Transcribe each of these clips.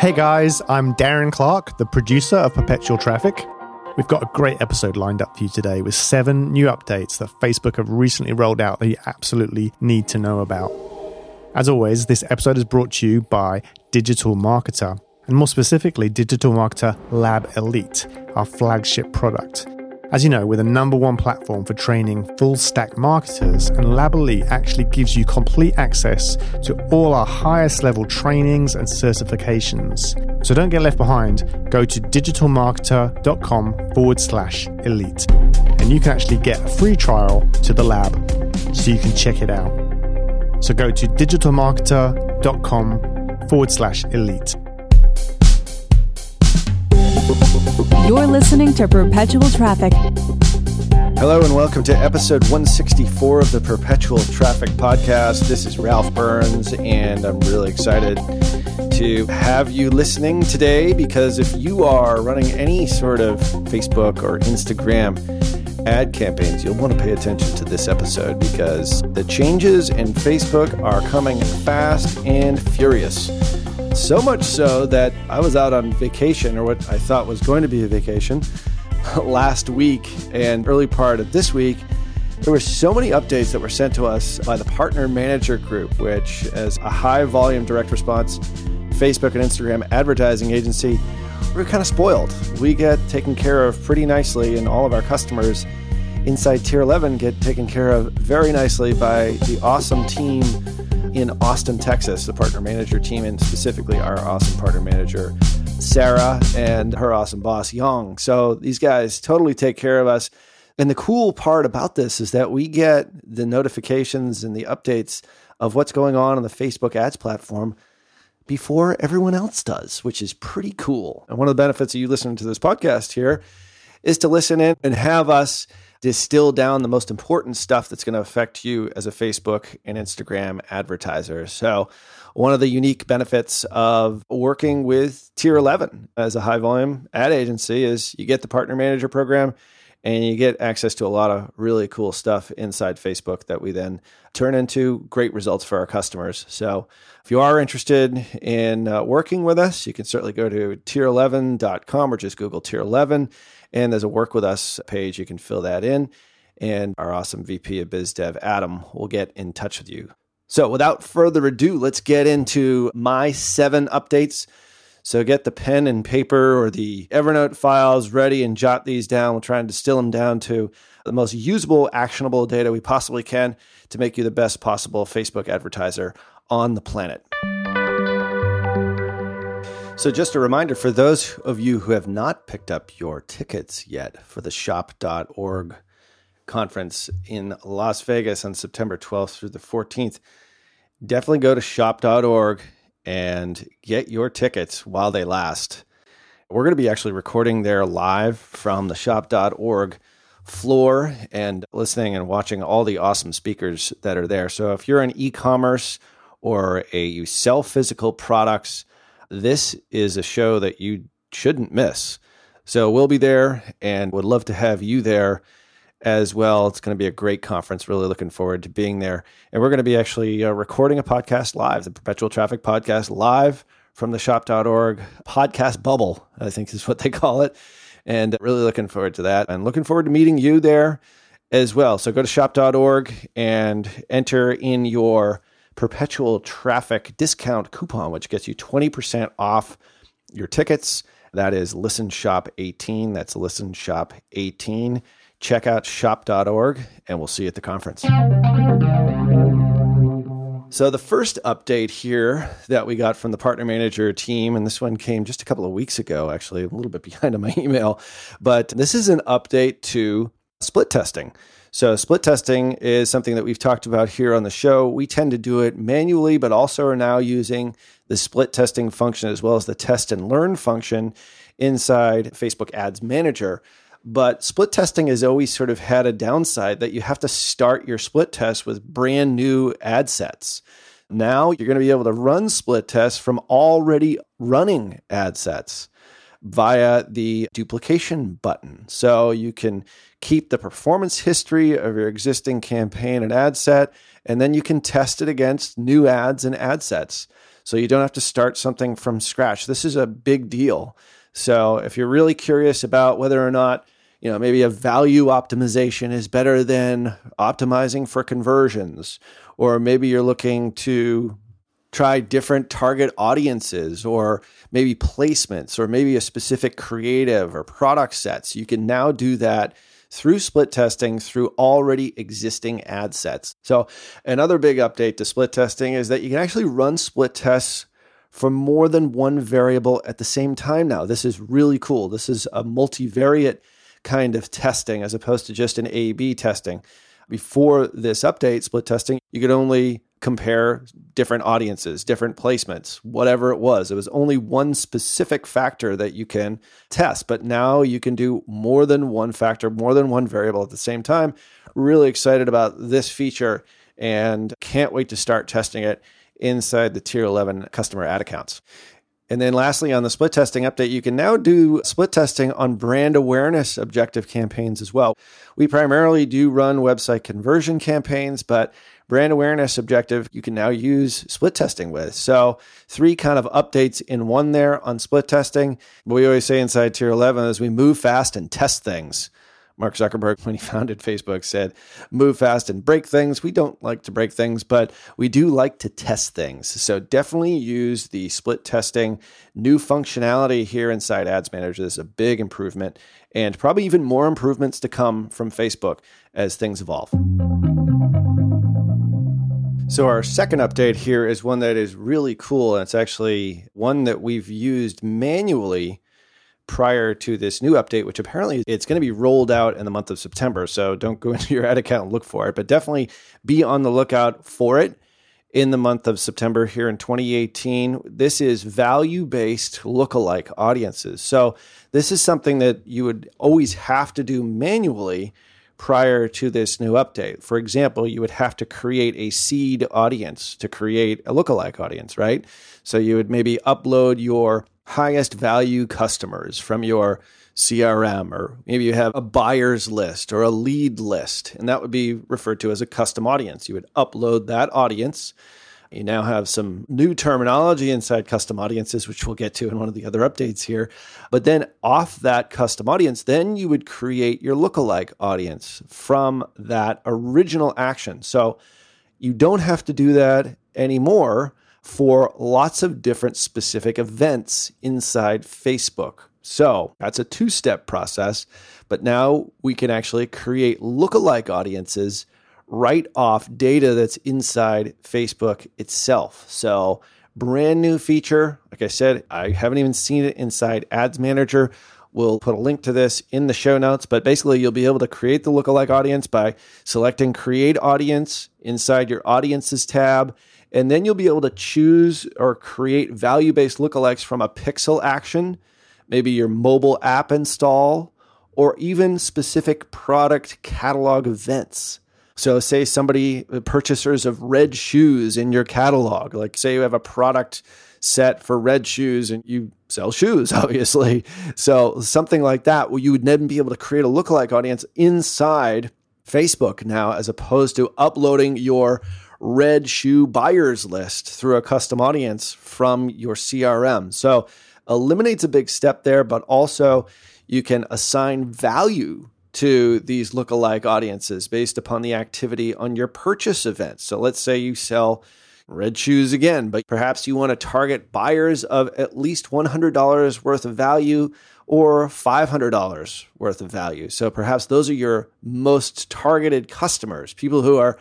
Hey guys, I'm Darren Clark, the producer of Perpetual Traffic. We've got a great episode lined up for you today with seven new updates that Facebook have recently rolled out that you absolutely need to know about. As always, this episode is brought to you by Digital Marketer, and more specifically, Digital Marketer Lab Elite, our flagship product. As you know, we're the number one platform for training full stack marketers, and Lab Elite actually gives you complete access to all our highest level trainings and certifications. So don't get left behind. Go to digitalmarketer.com forward slash elite, and you can actually get a free trial to the lab so you can check it out. So go to digitalmarketer.com forward slash elite. You're listening to Perpetual Traffic. Hello and welcome to episode 164 of the Perpetual Traffic Podcast. This is Ralph Burns, and I'm really excited to have you listening today because if you are running any sort of Facebook or Instagram ad campaigns, you'll want to pay attention to this episode because the changes in Facebook are coming fast and furious. So much so that I was out on vacation, or what I thought was going to be a vacation, last week and early part of this week. There were so many updates that were sent to us by the Partner Manager Group, which is a high volume direct response Facebook and Instagram advertising agency. We're kind of spoiled. We get taken care of pretty nicely, and all of our customers inside Tier 11 get taken care of very nicely by the awesome team in Austin, Texas, the partner manager team, and specifically our awesome partner manager, Sarah, and her awesome boss, Young. So these guys totally take care of us. And the cool part about this is that we get the notifications and the updates of what's going on on the Facebook ads platform before everyone else does, which is pretty cool. And one of the benefits of you listening to this podcast here is to listen in and have us distill down the most important stuff that's going to affect you as a Facebook and Instagram advertiser. So, one of the unique benefits of working with Tier 11 as a high volume ad agency is you get the partner manager program and you get access to a lot of really cool stuff inside Facebook that we then turn into great results for our customers. So, if you are interested in uh, working with us, you can certainly go to tier11.com or just Google Tier 11 and there's a work with us page. You can fill that in. And our awesome VP of Biz Dev, Adam, will get in touch with you. So without further ado, let's get into my seven updates. So get the pen and paper or the Evernote files ready and jot these down. We'll try and distill them down to the most usable, actionable data we possibly can to make you the best possible Facebook advertiser on the planet. So, just a reminder for those of you who have not picked up your tickets yet for the shop.org conference in Las Vegas on September 12th through the 14th, definitely go to shop.org and get your tickets while they last. We're going to be actually recording there live from the shop.org floor and listening and watching all the awesome speakers that are there. So, if you're in e commerce or a, you sell physical products, this is a show that you shouldn't miss. So we'll be there and would love to have you there as well. It's going to be a great conference. Really looking forward to being there. And we're going to be actually uh, recording a podcast live, the Perpetual Traffic Podcast live from the shop.org podcast bubble, I think is what they call it. And really looking forward to that and looking forward to meeting you there as well. So go to shop.org and enter in your perpetual traffic discount coupon, which gets you 20% off your tickets. That is Listen Shop 18. That's Listen Shop 18. Check out shop.org and we'll see you at the conference. So, the first update here that we got from the partner manager team, and this one came just a couple of weeks ago, actually, a little bit behind on my email, but this is an update to split testing. So, split testing is something that we've talked about here on the show. We tend to do it manually, but also are now using the split testing function as well as the test and learn function inside Facebook Ads Manager. But split testing has always sort of had a downside that you have to start your split test with brand new ad sets. Now you're going to be able to run split tests from already running ad sets via the duplication button. So you can keep the performance history of your existing campaign and ad set, and then you can test it against new ads and ad sets. So you don't have to start something from scratch. This is a big deal. So if you're really curious about whether or not you know, maybe a value optimization is better than optimizing for conversions, or maybe you're looking to try different target audiences or maybe placements or maybe a specific creative or product sets. You can now do that through split testing through already existing ad sets. So, another big update to split testing is that you can actually run split tests for more than one variable at the same time now. This is really cool. This is a multivariate kind of testing as opposed to just an A B testing. Before this update, split testing, you could only compare different audiences, different placements, whatever it was. It was only one specific factor that you can test, but now you can do more than one factor, more than one variable at the same time. Really excited about this feature and can't wait to start testing it inside the tier 11 customer ad accounts. And then lastly, on the split testing update, you can now do split testing on brand awareness objective campaigns as well. We primarily do run website conversion campaigns, but brand awareness objective you can now use split testing with. So, three kind of updates in one there on split testing. What we always say inside tier 11 is we move fast and test things. Mark Zuckerberg, when he founded Facebook, said, move fast and break things. We don't like to break things, but we do like to test things. So definitely use the split testing new functionality here inside Ads Manager. This is a big improvement, and probably even more improvements to come from Facebook as things evolve. So, our second update here is one that is really cool. And it's actually one that we've used manually prior to this new update, which apparently it's going to be rolled out in the month of September. So don't go into your ad account and look for it, but definitely be on the lookout for it in the month of September here in 2018. This is value based lookalike audiences. So this is something that you would always have to do manually prior to this new update. For example, you would have to create a seed audience to create a lookalike audience, right? So you would maybe upload your highest value customers from your CRM, or maybe you have a buyer's list or a lead list, and that would be referred to as a custom audience. You would upload that audience. You now have some new terminology inside custom audiences, which we'll get to in one of the other updates here. But then off that custom audience, then you would create your lookalike audience from that original action. So you don't have to do that anymore for lots of different specific events inside Facebook. So that's a two step process, but now we can actually create lookalike audiences right off data that's inside Facebook itself. So, brand new feature. Like I said, I haven't even seen it inside Ads Manager. We'll put a link to this in the show notes, but basically, you'll be able to create the lookalike audience by selecting Create Audience inside your Audiences tab and then you'll be able to choose or create value based lookalikes from a pixel action, maybe your mobile app install, or even specific product catalog events. So, say somebody, uh, purchasers of red shoes in your catalog, like say you have a product set for red shoes and you sell shoes, obviously. So, something like that, where you would then be able to create a lookalike audience inside Facebook now, as opposed to uploading your red shoe buyers list through a custom audience from your CRM. So eliminates a big step there, but also you can assign value to these lookalike audiences based upon the activity on your purchase event. So let's say you sell red shoes again, but perhaps you want to target buyers of at least $100 worth of value or $500 worth of value. So perhaps those are your most targeted customers, people who are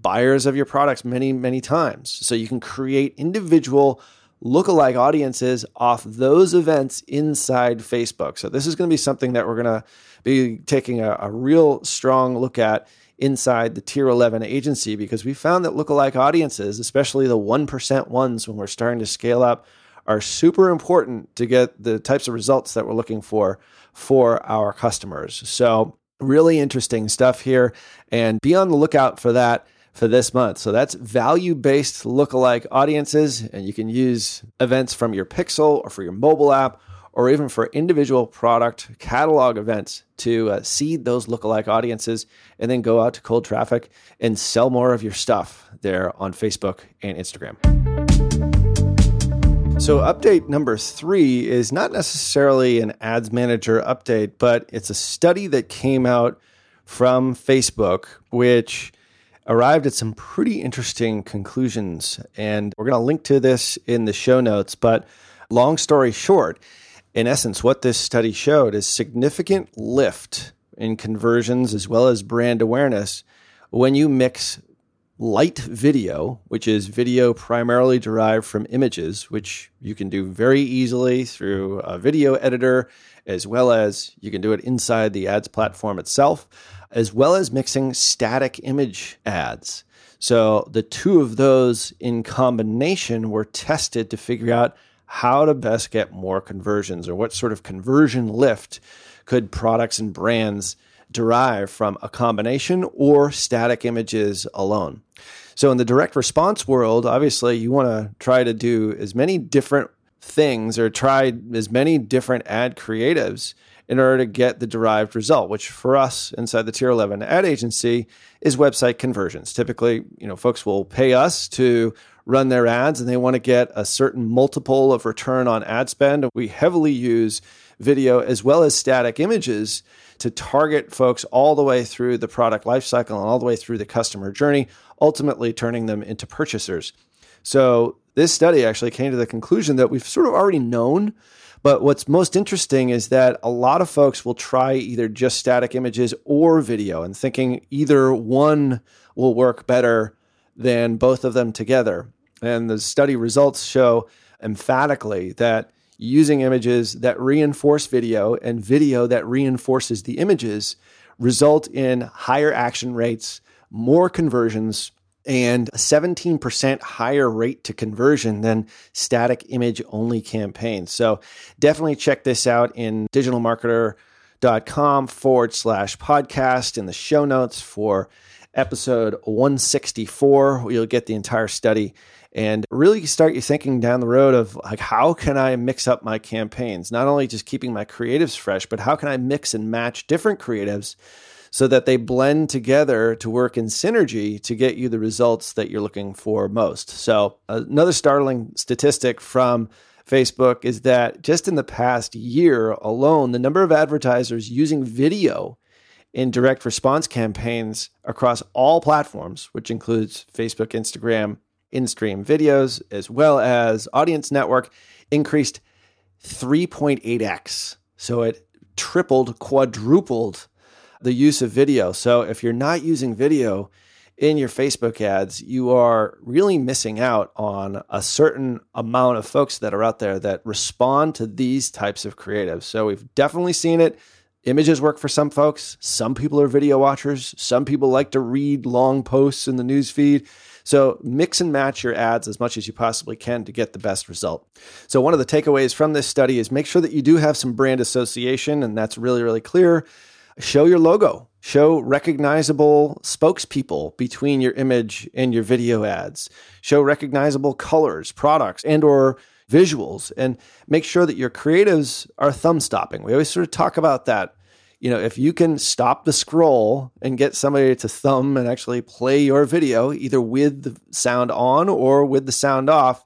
buyers of your products many, many times. So you can create individual lookalike audiences off those events inside Facebook. So this is going to be something that we're going to be taking a, a, real strong look at inside the tier 11 agency because we found that lookalike audiences, especially the 1% ones when we're starting to scale up, are super important to get the types of results that we're looking for for our customers. So really interesting stuff here and be on the lookout for that for this month. So that's value based lookalike audiences. And you can use events from your Pixel or for your mobile app or even for individual product catalog events to uh, seed those lookalike audiences and then go out to cold traffic and sell more of your stuff there on Facebook and Instagram. So, update number three is not necessarily an ads manager update, but it's a study that came out from Facebook, which arrived at some pretty interesting conclusions. And we're going to link to this in the show notes. But long story short, in essence, what this study showed is significant lift in conversions as well as brand awareness when you mix light video, which is video primarily derived from images, which you can do very easily through a video editor, as well as you can do it inside the ads platform itself, as well as mixing static image ads. So the two of those in combination were tested to figure out how to best get more conversions or what sort of conversion lift could products and brands derive from a combination or static images alone. So, in the direct response world, obviously, you want to try to do as many different things or try as many different ad creatives in order to get the derived result, which for us inside the tier 11 ad agency is website conversions. Typically, you know, folks will pay us to run their ads and they want to get a certain multiple of return on ad spend. We heavily use video as well as static images to target folks all the way through the product lifecycle and all the way through the customer journey, ultimately turning them into purchasers. So, this study actually came to the conclusion that we've sort of already known. But what's most interesting is that a lot of folks will try either just static images or video and thinking either one will work better than both of them together. And the study results show emphatically that using images that reinforce video and video that reinforces the images result in higher action rates, more conversions, and a 17% higher rate to conversion than static image only campaigns. So definitely check this out in digitalmarketer.com forward slash podcast in the show notes for episode 164. You'll get the entire study and really start you thinking down the road of like how can I mix up my campaigns? Not only just keeping my creatives fresh, but how can I mix and match different creatives so that they blend together to work in synergy to get you the results that you're looking for most. So, another startling statistic from Facebook is that just in the past year alone, the number of advertisers using video in direct response campaigns across all platforms, which includes Facebook, Instagram, in stream videos, as well as Audience Network, increased 3.8x. So it tripled, quadrupled the use of video. So if you're not using video in your Facebook ads, you are really missing out on a certain amount of folks that are out there that respond to these types of creatives. So we've definitely seen it. Images work for some folks. Some people are video watchers. Some people like to read long posts in the news feed. So mix and match your ads as much as you possibly can to get the best result. So one of the takeaways from this study is make sure that you do have some brand association, and that's really, really clear. Show your logo. Show recognizable spokespeople between your image and your video ads. Show recognizable colors, products, and or visuals and make sure that your creatives are thumb stopping. We always sort of talk about that you know, if you can stop the scroll and get somebody to thumb and actually play your video, either with the sound on or with the sound off,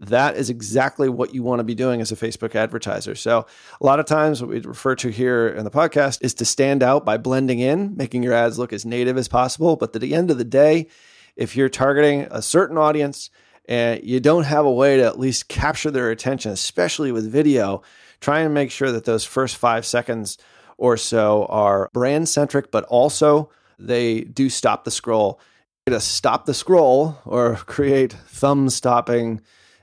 that is exactly what you want to be doing as a Facebook advertiser. So, a lot of times, what we refer to here in the podcast is to stand out by blending in, making your ads look as native as possible. But at the end of the day, if you're targeting a certain audience and you don't have a way to at least capture their attention, especially with video, try and make sure that those first five seconds or so are brand centric, but also they do stop the scroll. To stop the scroll or create thumb stopping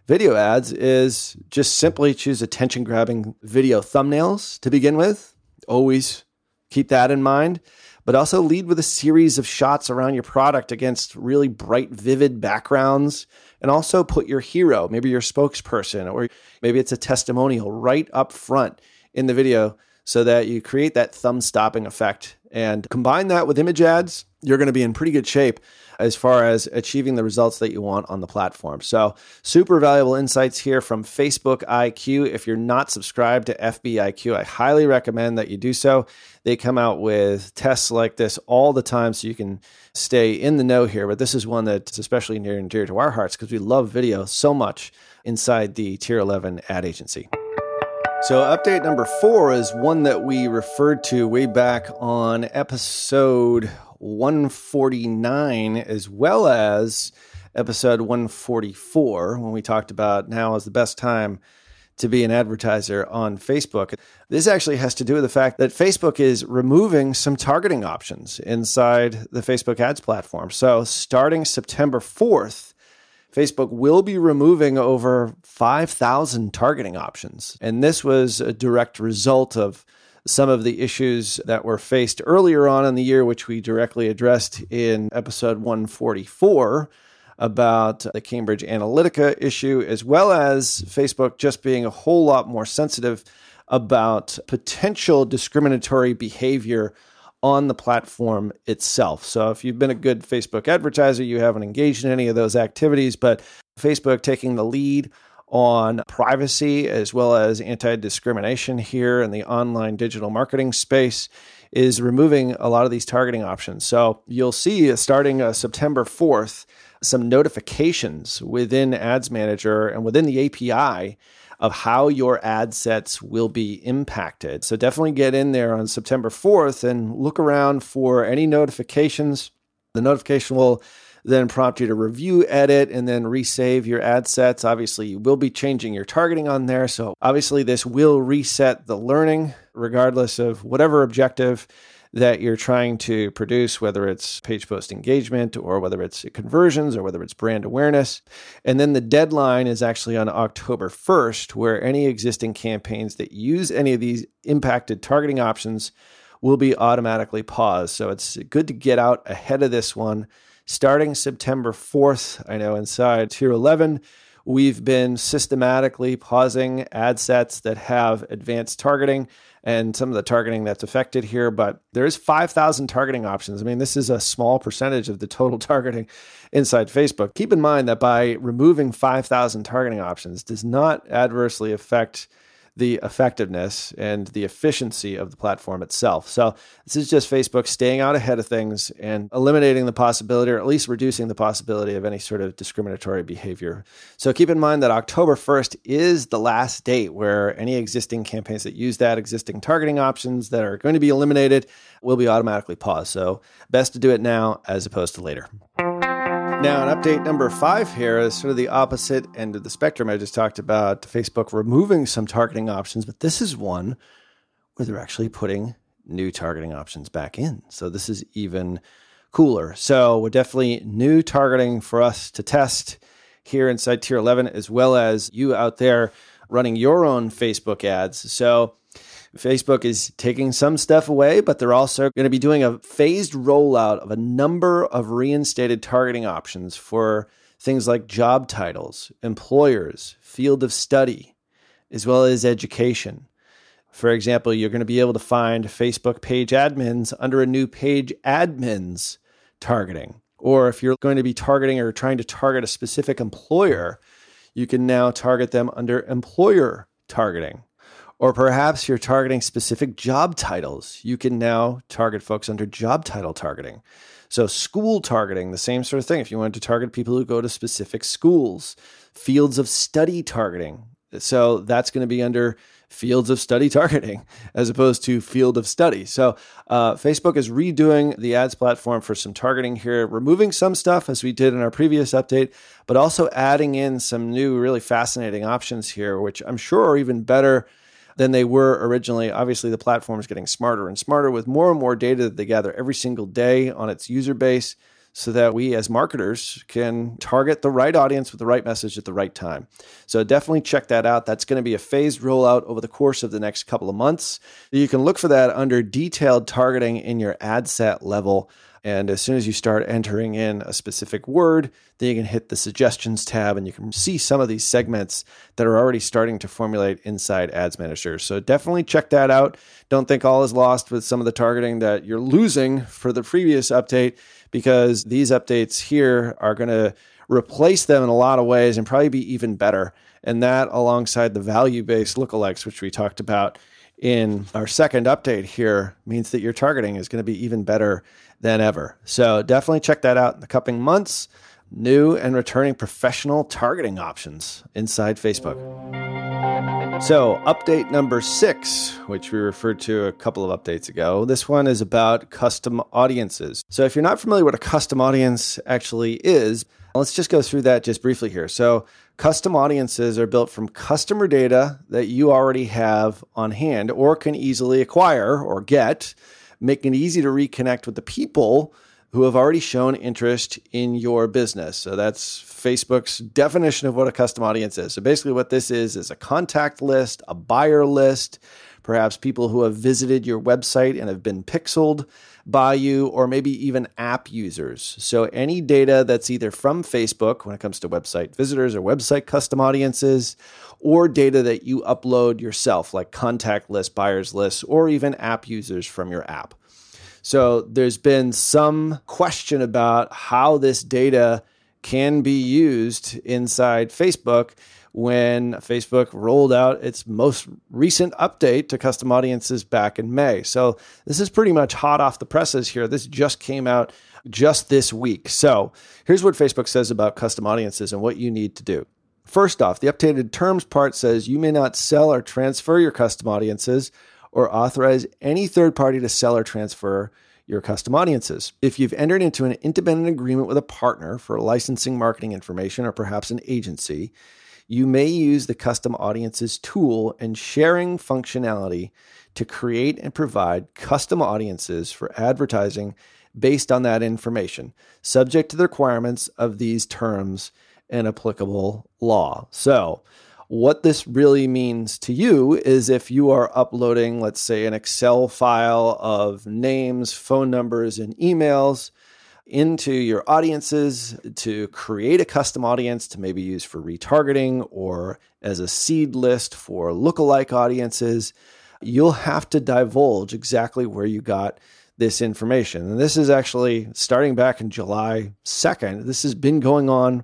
video ads is just simply choose attention grabbing video thumbnails to begin with. Always keep that in mind, but also lead with a series of shots around your product against really bright, vivid backgrounds. And also put your hero, maybe your spokesperson, or maybe it's a testimonial right up front in the video so that you create that thumb stopping effect. And combine that with image ads, you're going to be in pretty good shape as far as achieving the results that you want on the platform. So, super valuable insights here from Facebook IQ. If you're not subscribed to FBIQ, I highly recommend that you do so. They come out with tests like this all the time so you can stay in the know here. But this is one that's especially near and dear to our hearts because we love video so much inside the Tier 11 ad agency. So, update number four is one that we referred to way back on episode 149, as well as episode 144, when we talked about now is the best time to be an advertiser on Facebook. This actually has to do with the fact that Facebook is removing some targeting options inside the Facebook ads platform. So, starting September 4th, Facebook will be removing over 5,000 targeting options. And this was a direct result of some of the issues that were faced earlier on in the year, which we directly addressed in episode 144 about the Cambridge Analytica issue, as well as Facebook just being a whole lot more sensitive about potential discriminatory behavior on the platform itself. So if you've been a good Facebook advertiser, you haven't engaged in any of those activities, but Facebook taking the lead on privacy as well as anti discrimination here in the online digital marketing space is removing a lot of these targeting options. So you'll see uh, starting uh, September 4th, some notifications within Ads Manager and within the API of how your ad sets will be impacted. So definitely get in there on September 4th and look around for any notifications. The notification will then prompt you to review, edit, and then resave your ad sets. Obviously, you will be changing your targeting on there. So, obviously, this will reset the learning regardless of whatever objective that you're trying to produce, whether it's page post engagement or whether it's conversions or whether it's brand awareness. And then the deadline is actually on October 1st, where any existing campaigns that use any of these impacted targeting options will be automatically paused. So it's good to get out ahead of this one. Starting September 4th, I know inside Tier 11, we've been systematically pausing ad sets that have advanced targeting and some of the targeting that's affected here, but there's 5,000 targeting options. I mean, this is a small percentage of the total targeting inside Facebook. Keep in mind that by removing 5,000 targeting options does not adversely affect the effectiveness and the efficiency of the platform itself. So, this is just Facebook staying out ahead of things and eliminating the possibility, or at least reducing the possibility of any sort of discriminatory behavior. So, keep in mind that October 1st is the last date where any existing campaigns that use that existing targeting options that are going to be eliminated will be automatically paused. So, best to do it now as opposed to later. Now, an update number five here is sort of the opposite end of the spectrum. I just talked about Facebook removing some targeting options, but this is one where they're actually putting new targeting options back in. So this is even cooler. So we're definitely new targeting for us to test here inside Tier 11, as well as you out there running your own Facebook ads. So Facebook is taking some stuff away, but they're also going to be doing a phased rollout of a number of reinstated targeting options for things like job titles, employers, field of study, as well as education. For example, you're going to be able to find Facebook page admins under a new page admins targeting. Or if you're going to be targeting or trying to target a specific employer, you can now target them under employer targeting. Or perhaps you're targeting specific job titles. You can now target folks under job title targeting. So, school targeting, the same sort of thing. If you wanted to target people who go to specific schools, fields of study targeting. So, that's going to be under fields of study targeting as opposed to field of study. So, uh, Facebook is redoing the ads platform for some targeting here, removing some stuff as we did in our previous update, but also adding in some new, really fascinating options here, which I'm sure are even better than they were originally. Obviously, the platform is getting smarter and smarter with more and more data that they gather every single day on its user base so that we as marketers can target the right audience with the right message at the right time. So definitely check that out. That's going to be a phased rollout over the course of the next couple of months. You can look for that under detailed targeting in your ad set level and as soon as you start entering in a specific word, then you can hit the suggestions tab and you can see some of these segments that are already starting to formulate inside Ads Manager. So definitely check that out. Don't think all is lost with some of the targeting that you're losing for the previous update because these updates here are going to replace them in a lot of ways and probably be even better. And that alongside the value based lookalikes, which we talked about in our second update here, means that your targeting is going to be even better than ever. So definitely check that out in the coming months. new and returning professional targeting options inside Facebook. So, update number six, which we referred to a couple of updates ago, this one is about custom audiences. So, if you're not familiar what a custom audience actually is, let's just go through that just briefly here. So, custom audiences are built from customer data that you already have on hand or can easily acquire or get, making it easy to reconnect with the people who have already shown interest in your business. So that's Facebook's definition of what a custom audience is. So basically, what this is is a contact list, a buyer list, perhaps people who have visited your website and have been pixeled by you, or maybe even app users. So any data that's either from Facebook when it comes to website visitors or website custom audiences, or data that you upload yourself, like contact list, buyers lists, or even app users from your app. So there's been some question about how this data can be used inside Facebook when Facebook rolled out its most recent update to custom audiences back in May. So this is pretty much hot off the presses here. This just came out just this week. So here's what Facebook says about custom audiences and what you need to do. First off, the updated terms part says you may not sell or transfer your custom audiences or authorize any third party to sell or transfer your custom audiences. If you've entered into an independent agreement with a partner for licensing marketing information or perhaps an agency, you may use the custom audiences tool and sharing functionality to create and provide custom audiences for advertising based on that information, subject to the requirements of these terms and applicable law. So, what this really means to you is if you are uploading, let's say, an Excel file of names, phone numbers, and emails into your audiences to create a custom audience to maybe use for retargeting or as a seed list for lookalike audiences, you'll have to divulge exactly where you got this information. And this is actually starting back in July 2nd. This has been going on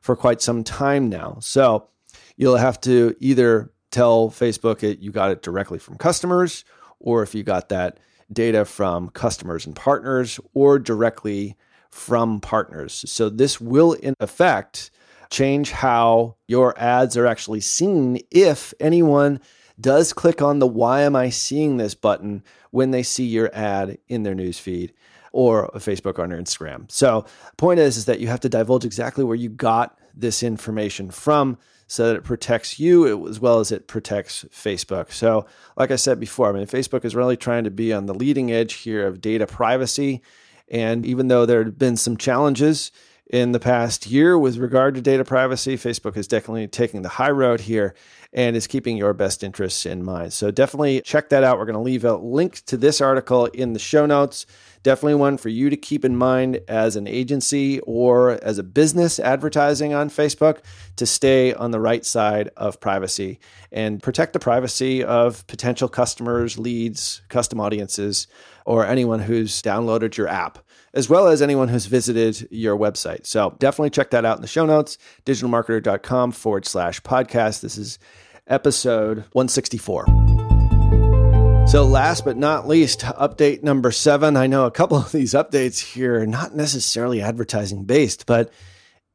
for quite some time now. So, you'll have to either tell Facebook it, you got it directly from customers, or if you got that data from customers and partners, or directly from partners. So this will, in effect, change how your ads are actually seen if anyone does click on the why am I seeing this button when they see your ad in their newsfeed or Facebook or Instagram. So point is, is that you have to divulge exactly where you got this information from so that it protects you as well as it protects Facebook. So, like I said before, I mean, Facebook is really trying to be on the leading edge here of data privacy. And even though there have been some challenges in the past year with regard to data privacy, Facebook is definitely taking the high road here and is keeping your best interests in mind. So definitely check that out. We're going to leave a link to this article in the show notes. Definitely one for you to keep in mind as an agency or as a business advertising on Facebook to stay on the right side of privacy and protect the privacy of potential customers, leads, custom audiences, or anyone who's downloaded your app as well as anyone who's visited your website. So definitely check that out in the show notes, digitalmarketer.com forward slash podcast. This is episode 164. So, last but not least, update number seven. I know a couple of these updates here are not necessarily advertising based, but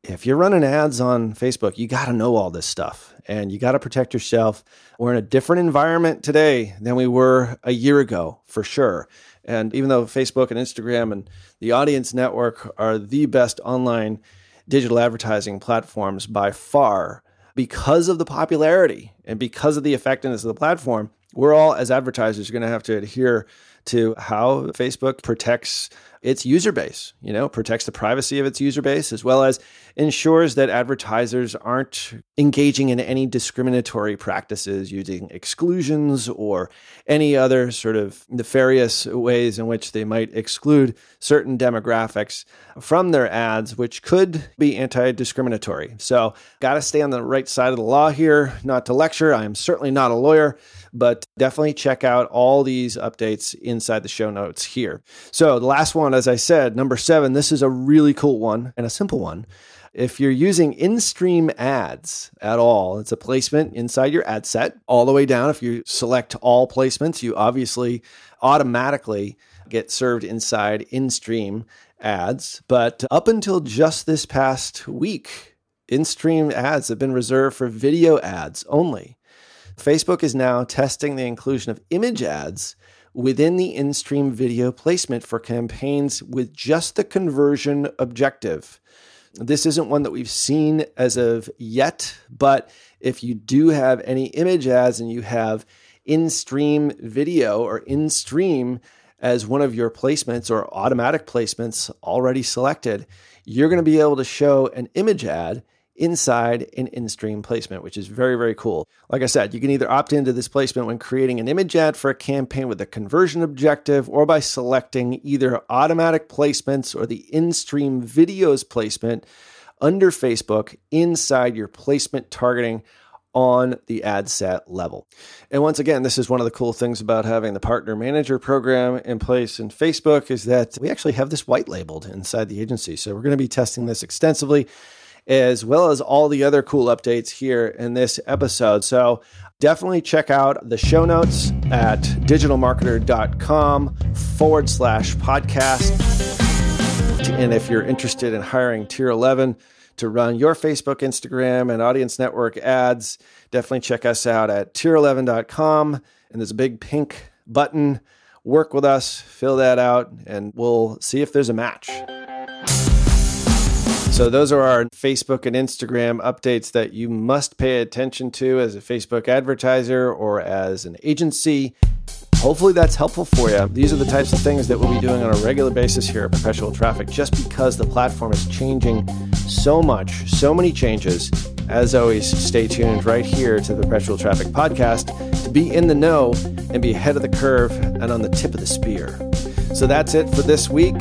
if you're running ads on Facebook, you got to know all this stuff and you got to protect yourself. We're in a different environment today than we were a year ago, for sure. And even though Facebook and Instagram and the Audience Network are the best online digital advertising platforms by far, because of the popularity and because of the effectiveness of the platform, we're all, as advertisers, going to have to adhere to how Facebook protects its user base, you know, protects the privacy of its user base, as well as ensures that advertisers aren't engaging in any discriminatory practices using exclusions or any other sort of nefarious ways in which they might exclude certain demographics from their ads, which could be anti discriminatory. So, got to stay on the right side of the law here, not to lecture. I am certainly not a lawyer, but definitely check out all these updates inside the show notes here. So, the last one, as I said, number seven, this is a really cool one and a simple one. If you're using in stream ads at all, it's a placement inside your ad set all the way down. If you select all placements, you obviously automatically get served inside in stream ads. But up until just this past week, in stream ads have been reserved for video ads only. Facebook is now testing the inclusion of image ads within the in stream video placement for campaigns with just the conversion objective. This isn't one that we've seen as of yet, but if you do have any image ads and you have in stream video or in stream as one of your placements or automatic placements already selected, you're going to be able to show an image ad inside an in stream placement, which is very, very cool. Like I said, you can either opt into this placement when creating an image ad for a campaign with a conversion objective or by selecting either automatic placements or the in stream videos placement under Facebook inside your placement targeting on the ad set level. And once again, this is one of the cool things about having the partner manager program in place in Facebook is that we actually have this white labeled inside the agency. So we're going to be testing this extensively as well as all the other cool updates here in this episode. So definitely check out the show notes at digitalmarketer.com forward slash podcast. And if you're interested in hiring Tier 11 to run your Facebook, Instagram, and audience network ads, definitely check us out at tier11.com. And there's a big pink button. Work with us, fill that out, and we'll see if there's a match. So, those are our Facebook and Instagram updates that you must pay attention to as a Facebook advertiser or as an agency. Hopefully, that's helpful for you. These are the types of things that we'll be doing on a regular basis here at Perpetual Traffic just because the platform is changing so much, so many changes. As always, stay tuned right here to the Perpetual Traffic Podcast to be in the know and be ahead of the curve and on the tip of the spear. So, that's it for this week.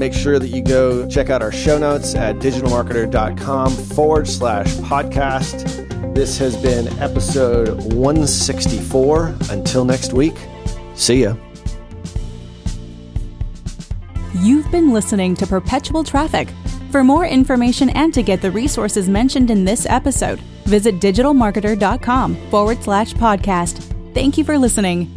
Make sure that you go check out our show notes at digitalmarketer.com forward slash podcast. This has been episode 164. Until next week, see ya. You've been listening to Perpetual Traffic. For more information and to get the resources mentioned in this episode, visit digitalmarketer.com forward slash podcast. Thank you for listening.